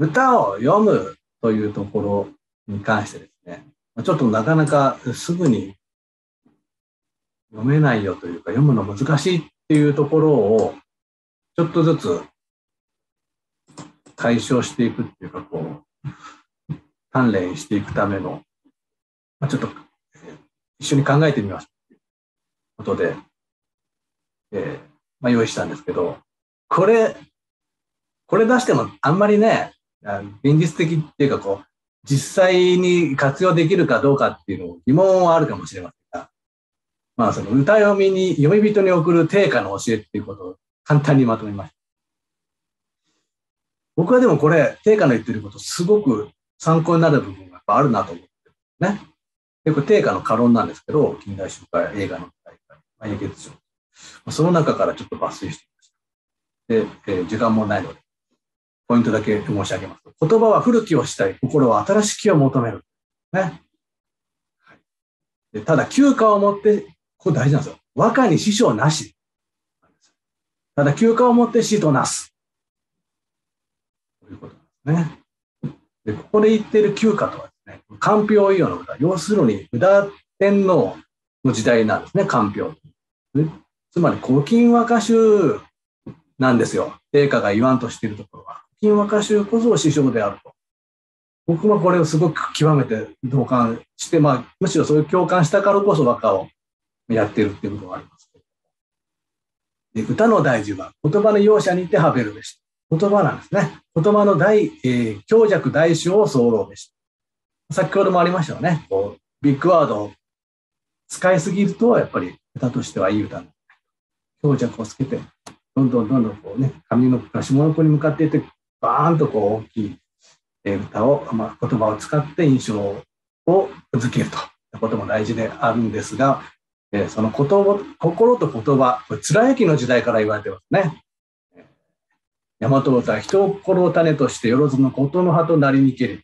歌を読むというところに関してですね、ちょっとなかなかすぐに読めないよというか、読むの難しいっていうところを、ちょっとずつ解消していくっていうか、こう、鍛錬していくための、ま、ちょっと、一緒に考えてみますということで、えーまあ、用意したんですけど、これ、これ出してもあんまりね、現実的っていうかこう、実際に活用できるかどうかっていうのを疑問はあるかもしれませんが、まあその歌読みに、読み人に送る定価の教えっていうことを簡単にまとめました。僕はでもこれ、定価の言ってることすごく参考になる部分がやっぱあるなと思ってね。で、これ定価の過論なんですけど、近代集会、映画の大会、まあ、英傑賞。その中からちょっと抜粋してみました。で、えー、時間もないので、ポイントだけ申し上げます。言葉は古きをしたい、心は新しきを求める。ね。はい、でただ、休暇を持って、これ大事なんですよ。和歌に師匠なし。ただ、休暇を持って死となす。ということなんですね。で、ここで言っている休暇とはですね、かんぴょう以の歌。要するに、宇田天皇の時代なんですね、かんぴょう。つまり古今和歌集なんですよ。陛下が言わんとしているところは。古今和歌集こそ師匠であると。僕はこれをすごく極めて同感して、まあ、むしろそういう共感したからこそ和歌をやってるっていうことがあります。で歌の大事は言葉の容赦にてはべるべし。言葉なんですね。言葉の大、えー、強弱大小を候べし。先ほどもありましたよね。こうビッグワードを使いすぎると、やっぱり歌としてはいい歌強弱をつけて、どんどんどんどんこうね、上の句か下の句に向かっていって、バーンとこう大きい歌を、まあ、言葉を使って印象を付けるということも大事であるんですが、えー、その言葉、心と言葉、これ、貫之の時代から言われてますね。大和歌、人を心を種として、よろずのことの葉となりにけり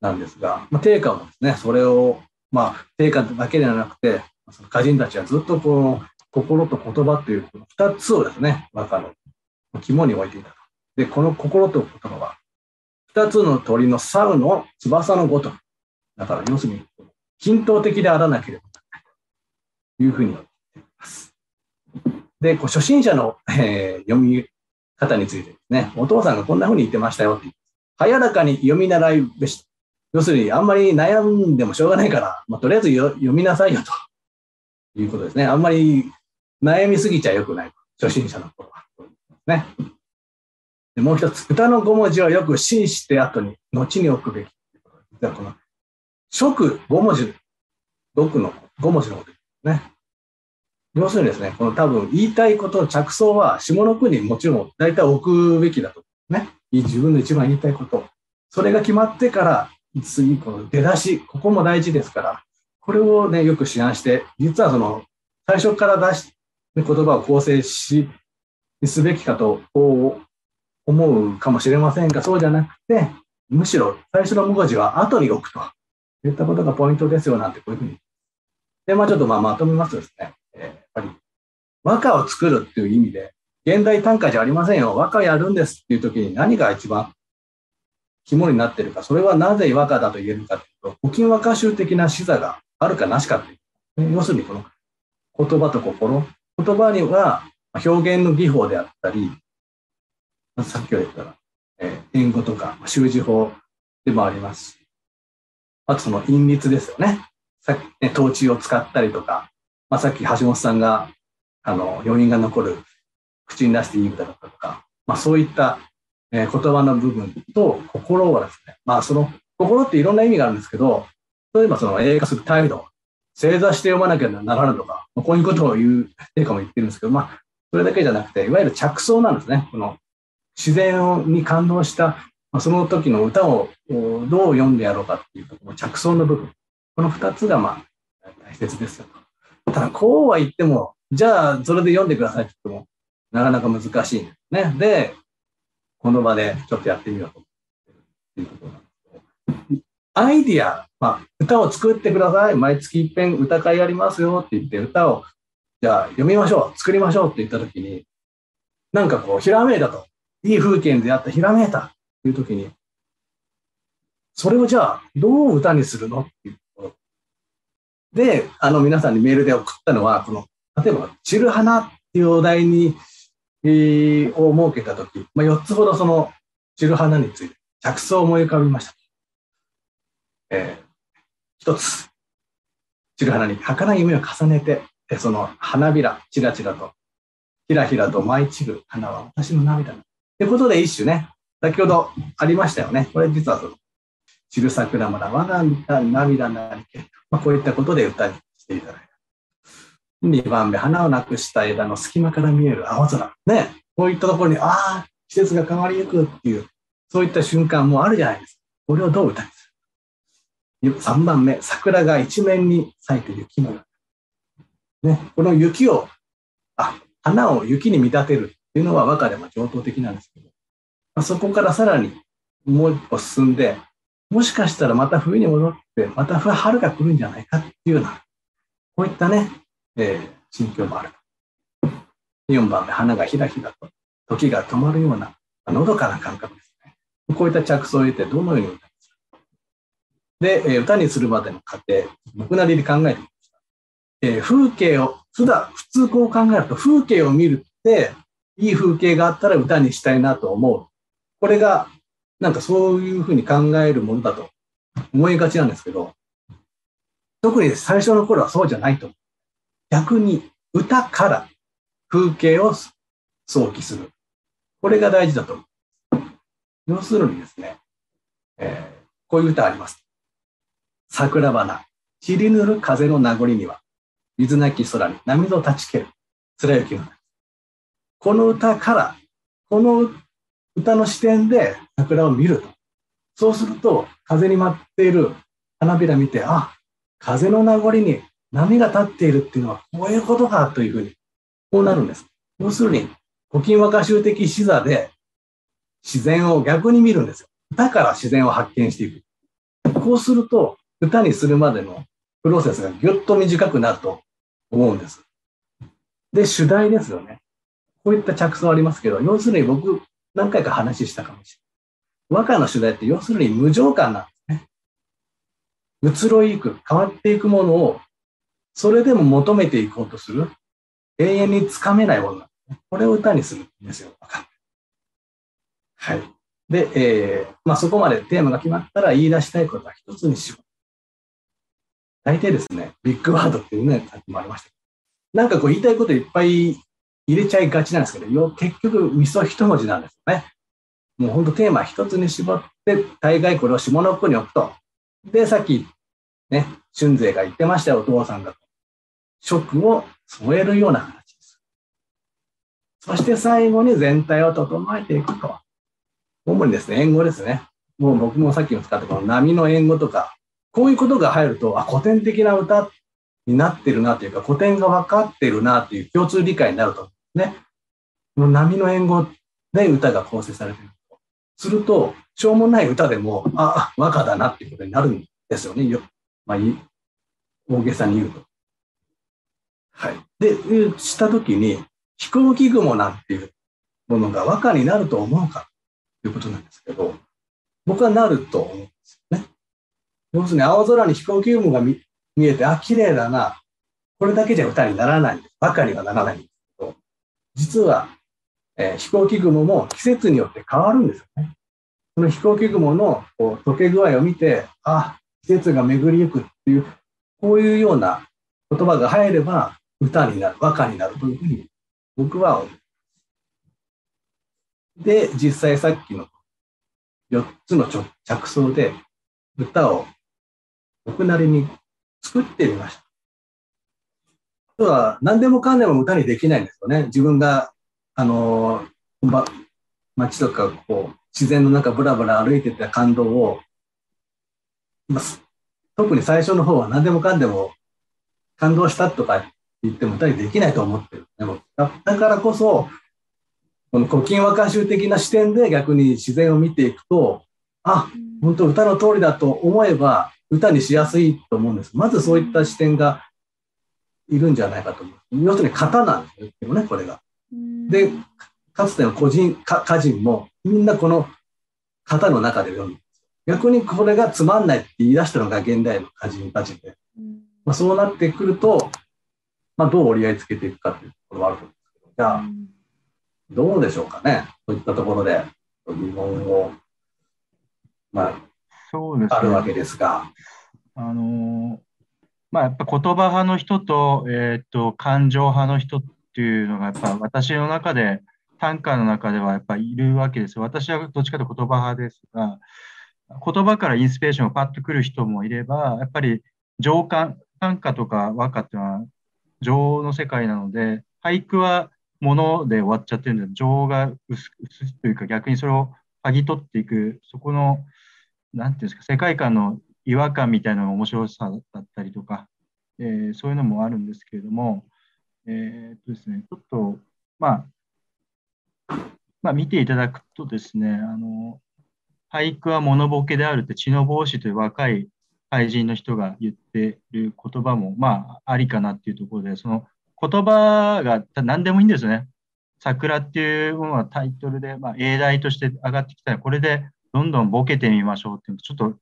なんですが、まあ、定家もですね、それを、まあ、定家だけではなくて、その歌人たちはずっとこう、心と言葉という2つをですね、和歌の肝に置いていた。で、この心と言葉は、2つの鳥の猿の翼のごとく。だから要するに、均等的であらなければならないというふうに言っています。で、初心者の、えー、読み方についてですね、お父さんがこんなふうに言ってましたよって言って、早らかに読み習いべし。要するに、あんまり悩んでもしょうがないから、まあ、とりあえず読みなさいよということですね。あんまり悩みすぎちゃよくない。初心者の頃は。ね。でもう一つ、歌の5文字はよく真して後に、後に置くべき。実はこの、食5文字、読の5文字のことですね。要するにですね、この多分言いたいこと着想は下の句にもちろん大体置くべきだと。ね。自分の一番言いたいこと。それが決まってから、次、この出だし、ここも大事ですから、これをね、よく思案して、実はその、最初から出し言葉を構成し、すべきかと思うかもしれませんが、そうじゃなくて、むしろ最初の文字は後に置くといったことがポイントですよなんてこういうふうに。で、まあちょっとまあまとめますとですね、えー、やっぱり和歌を作るっていう意味で、現代短歌じゃありませんよ。和歌やるんですっていう時に何が一番肝になってるか、それはなぜ和歌だと言えるかというと、古今和歌集的な視座があるかなしかっていう。ね要するにこの言葉と心、言葉には表現の技法であったり、さっきは言ったら、えー、言語とか習字法でもありますし、あとその韻律ですよね。さっき、ね、統治を使ったりとか、まあ、さっき橋本さんが、あの、余韻が残る口に出していい歌だったとか、まあ、そういった、えー、言葉の部分と心はですね、まあ、その心っていろんな意味があるんですけど、例えばその映画する態度、正座して読まなきゃならぬとか、こういうことを言う、陛下も言ってるんですけど、まあ、それだけじゃなくて、いわゆる着想なんですね。この自然に感動した、まあ、その時の歌をどう読んでやろうかっていうとこの着想の部分。この二つがまあ大切ですよ。ただ、こうは言っても、じゃあそれで読んでくださいって言っても、なかなか難しいんですね。で、この場でちょっとやってみようと思っていうことなんですけどアイディア、まあ、歌を作ってください。毎月一遍歌会やりますよって言って、歌を、じゃあ読みましょう、作りましょうって言った時に、なんかこう、ひらめいたと。いい風景であった、ひらめいた。っていう時に、それをじゃあどう歌にするの？っていうところ。で、あの皆さんにメールで送ったのは、この、例えば、散る花っていうお題に、えー、を設けたとき、まあ、4つほどその散る花について着想を思い浮かびました。えー、一つ、散る花に儚い夢を重ねて、その花びら、ちらちらと、ひらひらと舞い散る花は私の涙ということで一種ね、先ほどありましたよね。これ実はその、散る桜村、我が涙なりけ、まあ、こういったことで歌にしていただいた。2番目、花をなくした枝の隙間から見える青空。ね、こういったところに、ああ、季節が変わりゆくっていう、そういった瞬間もあるじゃないですか。これをどう歌にする ?3 番目、桜が一面に咲いて雪のようね、この雪を、あ、花を雪に見立てるいうのは和歌でも上等的なんですけど、まあ、そこからさらにもう一歩進んで、もしかしたらまた冬に戻って、また春が来るんじゃないかっていうような、こういったね、えー、心境もある。4番目、花がひらひらと、時が止まるような、のどかな感覚ですね。こういった着想を得て、どのように歌にするで、えー、歌にするまでの過程、僕なりに考えてみました。えー、風景を、普段、普通こう考えると、風景を見るって、いい風景があったら歌にしたいなと思う。これが、なんかそういうふうに考えるものだと思いがちなんですけど、特に最初の頃はそうじゃないと。逆に歌から風景を想起する。これが大事だと思う。要するにですね、えー、こういう歌あります。桜花、散りぬる風の名残には、水なき空に涙を立ちける、貫雪のこの歌から、この歌の視点で桜を見ると。そうすると、風に舞っている花びら見て、あ、風の名残に波が立っているっていうのはこういうことかというふうに、こうなるんです。要するに、古今和歌集的視座で自然を逆に見るんですよ。だから自然を発見していく。こうすると、歌にするまでのプロセスがぎゅっと短くなると思うんです。で、主題ですよね。こういった着想ありますけど、要するに僕、何回か話したかもしれない。和歌の主題って要するに無常感なんですね。移ろいく、変わっていくものをそれでも求めていこうとする、永遠につかめないものなんですね。これを歌にするんですよ。はい。で、えー、まあ、そこまでテーマが決まったら言い出したいことは一つにしよう。大体ですね、ビッグワードっていうね、さっきもありましたなんかこう言いたいこといっぱい入れちゃいがちなんですけど、よ結局、味噌一文字なんですよね。もう本当テーマ一つに絞って、大概これを下の句に置くと。で、さっき、ね、春勢が言ってましたよ、お父さんが。色を添えるような形です。そして最後に全体を整えていくと。主にですね、英語ですね。もう僕もさっきも使ったこの波の英語とか、こういうことが入ると、あ、古典的な歌になってるなというか、古典が分かってるなという共通理解になるとね。この波の英語で歌が構成されていると。すると、しょうもない歌でも、あ、和歌だなっていうことになるんですよね。よまあ、大げさに言うと。はい。で、したときに、飛行機雲なんていうものが和歌になると思うかということなんですけど、僕はなると思うんですよね。要するに青空に飛行機雲が見えて、あ、綺麗だな。これだけじゃ歌にならない。和歌にはならない、実は、えー、飛行機雲も季節によって変わるんですよね。その飛行機雲のこう溶け具合を見て、あ、季節が巡りゆくっていう、こういうような言葉が入れば、歌になる、和歌になるというふうに僕は思う。で、実際さっきの4つの着想で歌を僕なりに作ってみました。あとは何でもかんでも歌にできないんですよね。自分が、あの、街とかこう自然の中ぶらぶら歩いてた感動を、まあ、特に最初の方は何でもかんでも感動したとか言っても歌にできないと思ってる。でもだからこそ、この古今和歌集的な視点で逆に自然を見ていくと、あ、本当歌の通りだと思えば歌にしやすいと思うんです。まずそういった視点がいるんじゃないかと思う。要するに型なんですよね、これが。で、かつての個人、歌人もみんなこの型の中で読むんです逆にこれがつまんないって言い出したのが現代の歌人たちで、まあ、そうなってくると、まあ、どう折り合いつけていくかっていうところはあると思うんですけど、じゃあ、どうでしょうかね、そういったところで疑問を、まあ、そうですね、あるわけですが。あのまあ、やっぱ言葉派の人と,、えーと、感情派の人っていうのがやっぱ私の中で短歌の中ではやっぱいるわけです私はどっちかというと言葉派ですが言葉からインスピレーションがパッとくる人もいればやっぱり情感短歌とか和歌っていうのは情の世界なので俳句は物で終わっちゃってるんで情が薄薄というか逆にそれを剥ぎ取っていくそこの何ていうんですか世界観の違和感みたいな面白さだったりとか、えー、そういうのもあるんですけれども、えー、とですね、ちょっと、まあ、まあ、見ていただくとですね、あの俳句は物ボケであるって知の帽子という若い俳人の人が言ってる言葉も、まあ、ありかなっていうところで、その言葉が何でもいいんですよね。桜っていうものはタイトルで、まあ、英題として上がってきたら、これでどんどんボケてみましょうっていう、ちょっと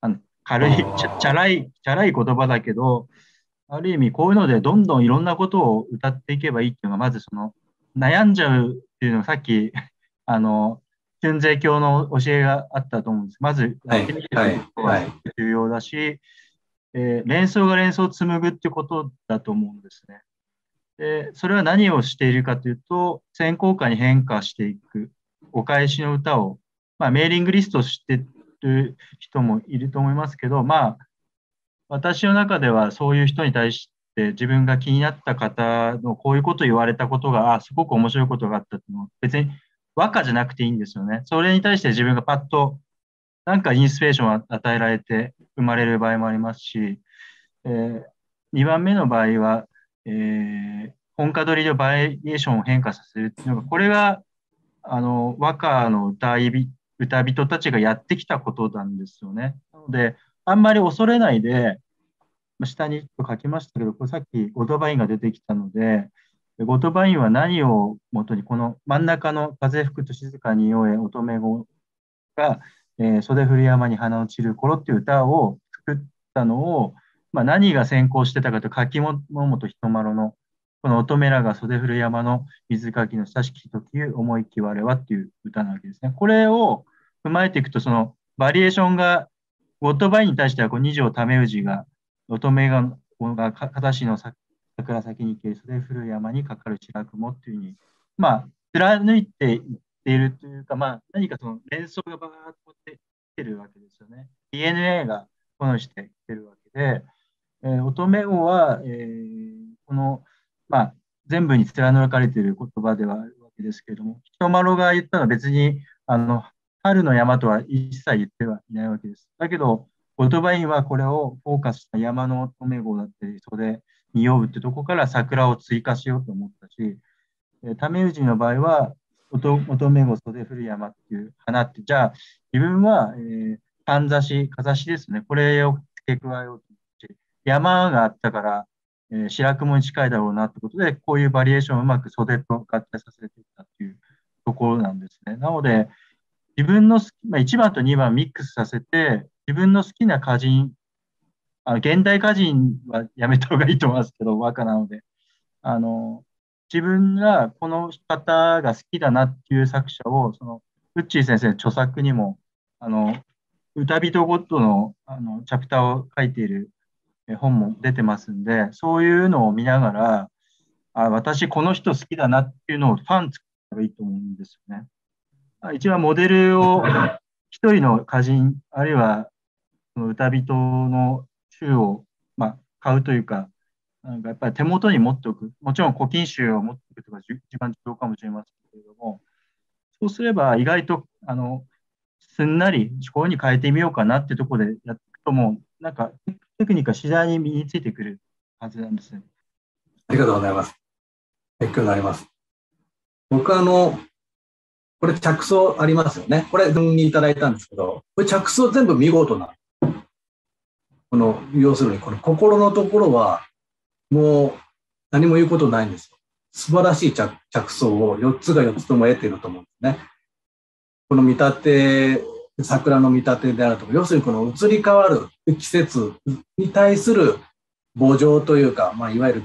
あの軽い、ちゃチャラい、チャラい言葉だけど、ある意味こういうのでどんどんいろんなことを歌っていけばいいっていうのが、まずその悩んじゃうっていうのがさっき、あの、春税教の教えがあったと思うんです。まず、やってみてことが重要だし、はいはい、えー、連想が連想を紡ぐってことだと思うんですね。で、それは何をしているかというと、先行歌に変化していく、お返しの歌を、まあ、メーリングリストしてる人もいると思いますけど、まあ、私の中ではそういう人に対して自分が気になった方のこういうことを言われたことが、あ、すごく面白いことがあったっていうのは、別に和歌じゃなくていいんですよね。それに対して自分がパッとなんかインスピレーションを与えられて生まれる場合もありますし、えー、2番目の場合は、えー、本歌取りでバリエーションを変化させるっていうのが、これがあの和歌の歌い歌人たちがやってきたことなんですよね。なので、あんまり恐れないで、下に書きましたけど、これさっきゴトバインが出てきたので、ゴトバインは何をもとに、この真ん中の風吹くと静かに酔え乙女語が、えー、袖振山に花落ちる頃っていう歌を作ったのを、まあ、何が先行してたかというと、柿本人丸のこの乙女らが袖振山の水かきの親しき時思いき我はっていう歌なわけですね。これを踏まえていくと、そのバリエーションが、ゴッドバイに対してはこう二条為氏が、乙女が、が片しの桜先に消え、袖降る山にかかる白雲っていうふうに、まあ、貫いていっているというか、まあ、何かその連想がバーッと出てるわけですよね。DNA がこのしてきてるわけで、えー、乙女語は、えー、この、まあ、全部に貫かれている言葉ではあるわけですけれども、人丸が言ったのは別に、あの、春の山とは一切言ってはいないわけです。だけど、言葉にはこれをフォーカスした山の乙女号だったり、それで匂うってとこから桜を追加しようと思ったし、タメウジの場合は、乙女号袖降る山っていう花って、じゃあ自分は、えー、かんざし、かざしですね、これを付け加えようと思って、山があったから、えー、白雲に近いだろうなってことで、こういうバリエーションをうまく袖と合体させていったっていうところなんですね。なので、自分の、まあ、1番と2番ミックスさせて、自分の好きな歌人、あ現代歌人はやめた方がいいと思いますけど、和歌なので、あの、自分がこの方が好きだなっていう作者を、その、ウッチー先生の著作にも、あの、歌人ごとのあのチャプターを書いている本も出てますんで、そういうのを見ながら、あ私この人好きだなっていうのをファン作ったらいいと思うんですよね。一番モデルを一人の歌人、あるいは歌人の集を、まあ、買うというか、なんかやっぱり手元に持っておく。もちろん古今集を持っておくとか一番重要かもしれませんけれども、そうすれば意外と、あの、すんなりこういうふうに変えてみようかなってところでやっていくともう、なんかテクニックが次第に身についてくるはずなんですね。ありがとうございます。勉強になります。僕はあの、これ着想ありますよね。これ、分にいただいたんですけど、これ着想全部見事な。この、要するに、この心のところは、もう何も言うことないんですよ。素晴らしい着想を4つが4つとも得ていると思うんですね。この見立て桜の見立てであるとか、要するにこの移り変わる季節に対する母情というか、まあ、いわゆる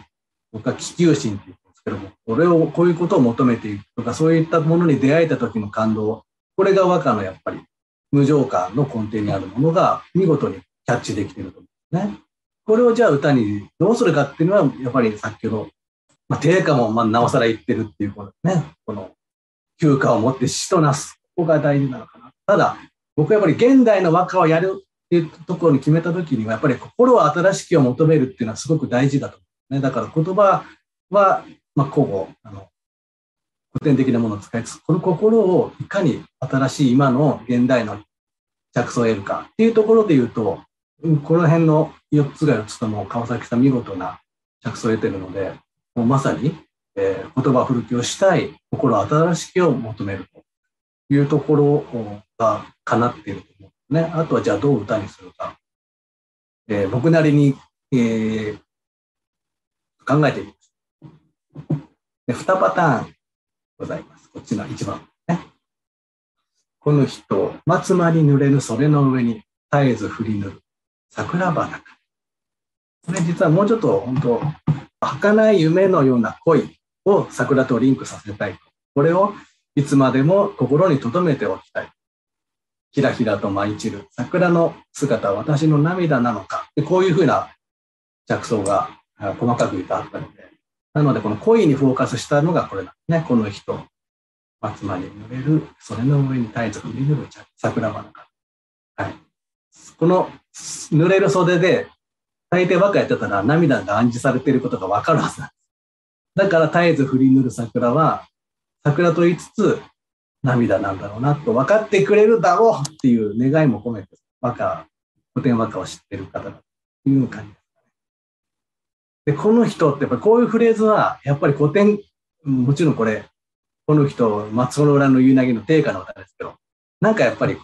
僕は気球心って言うけども、これを、こういうことを求めていくとか、そういったものに出会えた時の感動、これが和歌のやっぱり無常感の根底にあるものが見事にキャッチできていると思うんですね。これをじゃあ歌にどうするかっていうのは、やっぱり先ほど、まあ、定価もまあなおさら言ってるっていうことですね。この休暇を持って死となす。ここが大事なのかな。ただ、僕はやっぱり現代の和歌をやるっていうところに決めたときには、やっぱり心は新しきを求めるっていうのはすごく大事だと思う、ね。だから言葉は、まあ、古語、あの、古典的なものを使いつつ、この心をいかに新しい今の現代の着想を得るかっていうところで言うと、この辺の4つが4つとも川崎さん見事な着想を得てるので、もうまさに、えー、言葉古きをしたい、心新しきを求めるというところが叶っていると思うね。あとはじゃあどう歌にするか。えー、僕なりに、えー、考えてみ。で2パターンございます。こっちの1番。ね。この人、松間に濡れるそれの上に絶えず振り塗る桜花。これ実はもうちょっと本当、儚い夢のような恋を桜とリンクさせたい。これをいつまでも心に留めておきたい。ひらひらと舞い散る桜の姿は私の涙なのか。でこういうふうな着想が細かく言ってあったので。なので、この恋にフォーカスしたのがこれなんですね。この人。松間に濡れる、それの上に絶えず降りぬる桜花か。はい。この濡れる袖で、大抵和歌やってたら涙が暗示されていることがわかるはずなんです。だから絶えず降りぬる桜は、桜と言いつつ涙なんだろうなと分かってくれるだろうっていう願いも込めて、和歌、古典和歌を知ってる方だという感じです。で、この人ってやっぱこういうフレーズは、やっぱり古典、もちろんこれ、この人、松尾の裏の夕凪の定価の歌ですけど、なんかやっぱり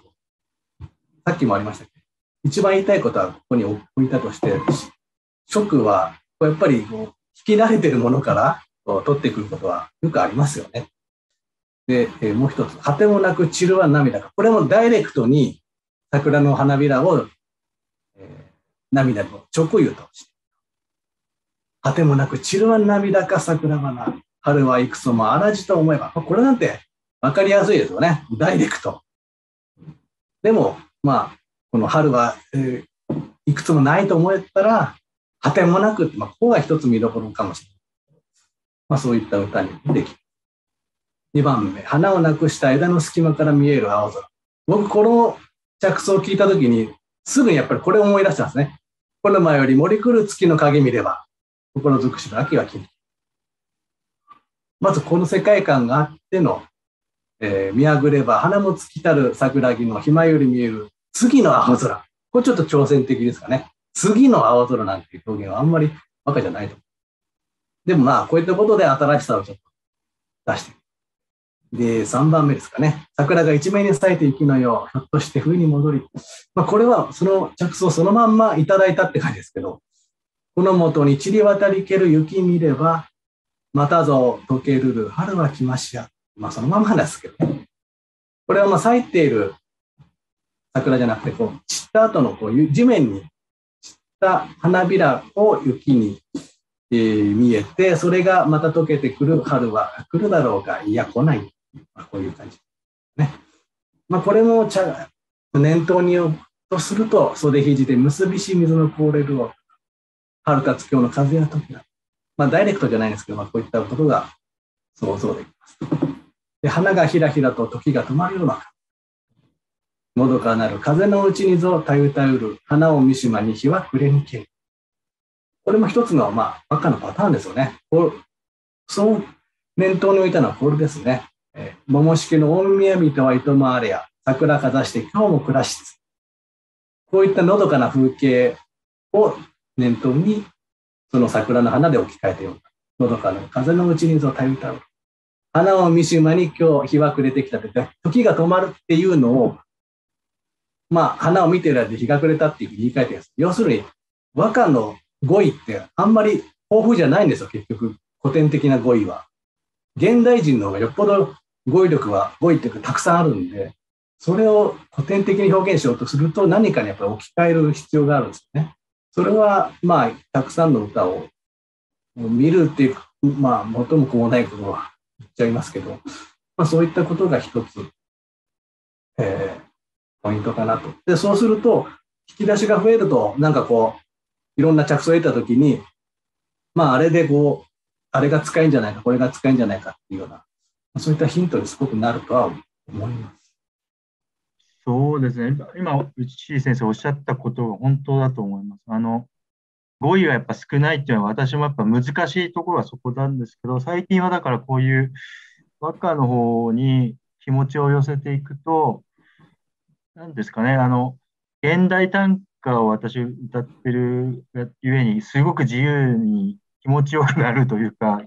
さっきもありましたけ？ど、一番言いたいことはここに置いたとして、食はやっぱりこう聞き慣れてるものから取ってくることはよくありますよね。で、えもう一つ、果てもなく散るは涙か。これもダイレクトに桜の花びらを、えー、涙の直湯として。果てもなく散るは涙か桜花。春はいくつも荒地と思えば。これなんて分かりやすいですよね。ダイレクト。でも、まあ、この春は、えー、いくつもないと思えたら、果てもなく、まあ、ここが一つ見どころかもしれない。まあ、そういった歌にできる。2番目、花をなくした枝の隙間から見える青空。僕、この着想を聞いたときに、すぐにやっぱりこれを思い出したんですね。この前より森来る月の影見れば、心尽くしの秋は君。まずこの世界観があっての、えー、見上ぐれば花も尽きたる桜木の暇より見える次の青空。これちょっと挑戦的ですかね。次の青空なんていう表現はあんまり赤じゃないと。でもまあ、こういったことで新しさをちょっと出してで、3番目ですかね。桜が一面に咲いて雪のよう、ひょっとして冬に戻り。まあ、これはその着想そのまんまいただいたって感じですけど、この元に散り渡りける雪見れば、またぞ溶けるる春は来ましや。まあそのままですけど、これはまあ咲いている桜じゃなくて、こう散った後のこう地面に散った花びらを雪にえー、見えて、それがまた溶けてくる春は来るだろうか、いや、来ない。まあ、こういう感じ。ね。まあ、これも茶念頭にとすると、袖肘で結びし水の凍れるを、春かつ今日の風や時が。まあ、ダイレクトじゃないんですけど、まあ、こういったことが想像できます。で花がひらひらと時が止まるような。のどかなる風のうちにぞたゆたゆる花を三島に日は暮れにける。これも一つの、まあ、赤のパターンですよね。その念頭に置いたのはこれですね。えー、桃式の大宮人はいとまわれや、桜かざして今日も暮らしつ。こういったのどかな風景を念頭に、その桜の花で置き換えてよう。のどかな風のうちにぞたゆたう。花を見しまに今日日は暮れてきたって、時が止まるっていうのを、まあ、花を見てる間で日が暮れたっていうふうに言い換えてるんです。要するに、和歌の語彙ってあんまり豊富じゃないんですよ、結局。古典的な語彙は。現代人の方がよっぽど語彙力は、語彙っていうかたくさんあるんで、それを古典的に表現しようとすると何かにやっぱり置き換える必要があるんですよね。それはまあたくさんの歌を見るっていうまあ元も子もないことは言っちゃいますけど、まあ、そういったことが一つ、えー、ポイントかなと。でそうすると引き出しが増えるとなんかこういろんな着想を得た時にまああれでこうあれが使えんじゃないかこれが使えんじゃないかっていうようなそういったヒントにすごくなるとは思います。そうですね。今、内先生おっしゃったことが本当だと思います。あの、語彙がやっぱ少ないっていうのは私もやっぱ難しいところはそこなんですけど、最近はだからこういう和歌の方に気持ちを寄せていくと、何ですかね、あの、現代短歌を私歌ってるゆえに、すごく自由に気持ちよくなるというか、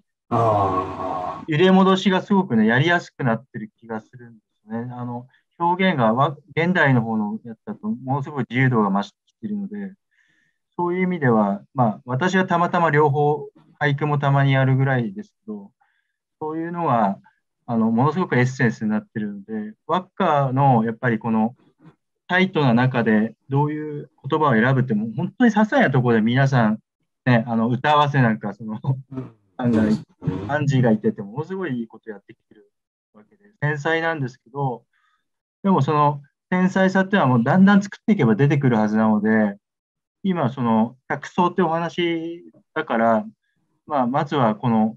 揺れ戻しがすごくね、やりやすくなってる気がするんですね。あの、表現が現代の方のやつだとものすごい自由度が増してきているので、そういう意味では、まあ、私はたまたま両方俳句もたまにやるぐらいですけど、そういうのがあのものすごくエッセンスになってるので、ワッカーのやっぱりこのタイトな中でどういう言葉を選ぶっても本当に些細なところで皆さん、ね、あの歌合わせなんかその、アンジーがいててものすごいいいことやってきてるわけで繊細なんですけどでもその繊細さっていうのはもうだんだん作っていけば出てくるはずなので、今その客層ってお話だから、まあ、まずはこの、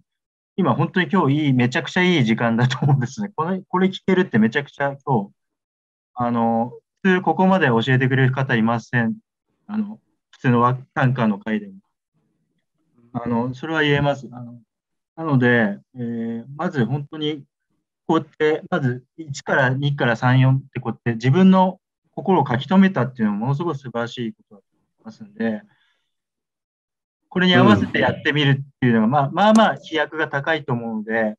今本当に今日いい、めちゃくちゃいい時間だと思うんですね。これ、これ聞けるってめちゃくちゃ今日、あの、普通ここまで教えてくれる方いません。あの、普通の短歌の回でも。あの、それは言えます。あのなので、えー、まず本当にこうやって、まず1から2から3、4ってこうやって自分の心を書き留めたっていうのはものすごく素晴らしいことだと思いますんで、これに合わせてやってみるっていうのが、まあまあまあ飛躍が高いと思うので、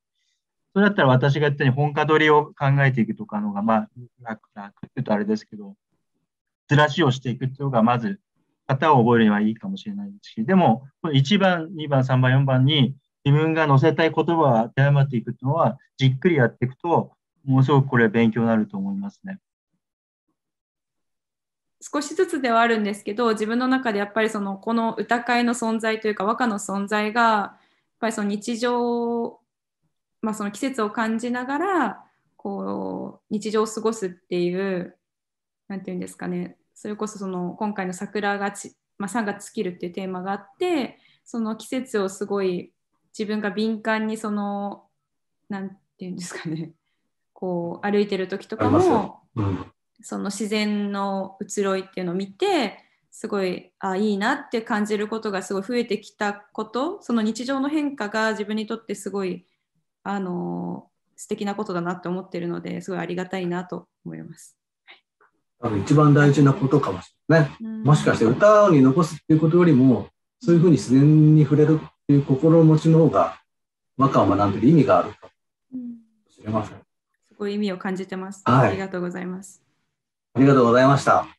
それだったら私が言ったように本家取りを考えていくとかのが、まあ楽、楽って言うとあれですけど、ずらしをしていくっていうのが、まず型を覚えるにはいいかもしれないですし、でも、1番、2番、3番、4番に自分が載せたい言葉を当てはまっていくのは、じっくりやっていくと、ものすごくこれ勉強になると思いますね。少しずつではあるんですけど自分の中でやっぱりそのこの歌会の存在というか和歌の存在がやっぱりその日常、まあ、その季節を感じながらこう日常を過ごすっていう何て言うんですかねそれこそその今回の桜がち、まあ、3月尽きるっていうテーマがあってその季節をすごい自分が敏感にその何て言うんですかね。こう歩いてる時とかも、うん、その自然の移ろいっていうのを見てすごいあいいなって感じることがすごい増えてきたことその日常の変化が自分にとってすごいあの素敵なことだなって思ってるのですごいありがたいなと思います。多分一番大事なことかもしれない、ね、うん、もしかして歌に残すっていうことよりもそういうふうに自然に触れるいう心持ちの方が和歌を学んでる意味があるかもしれません。すごい意味を感じてます。はい、ありがとうございます。ありがとうございました。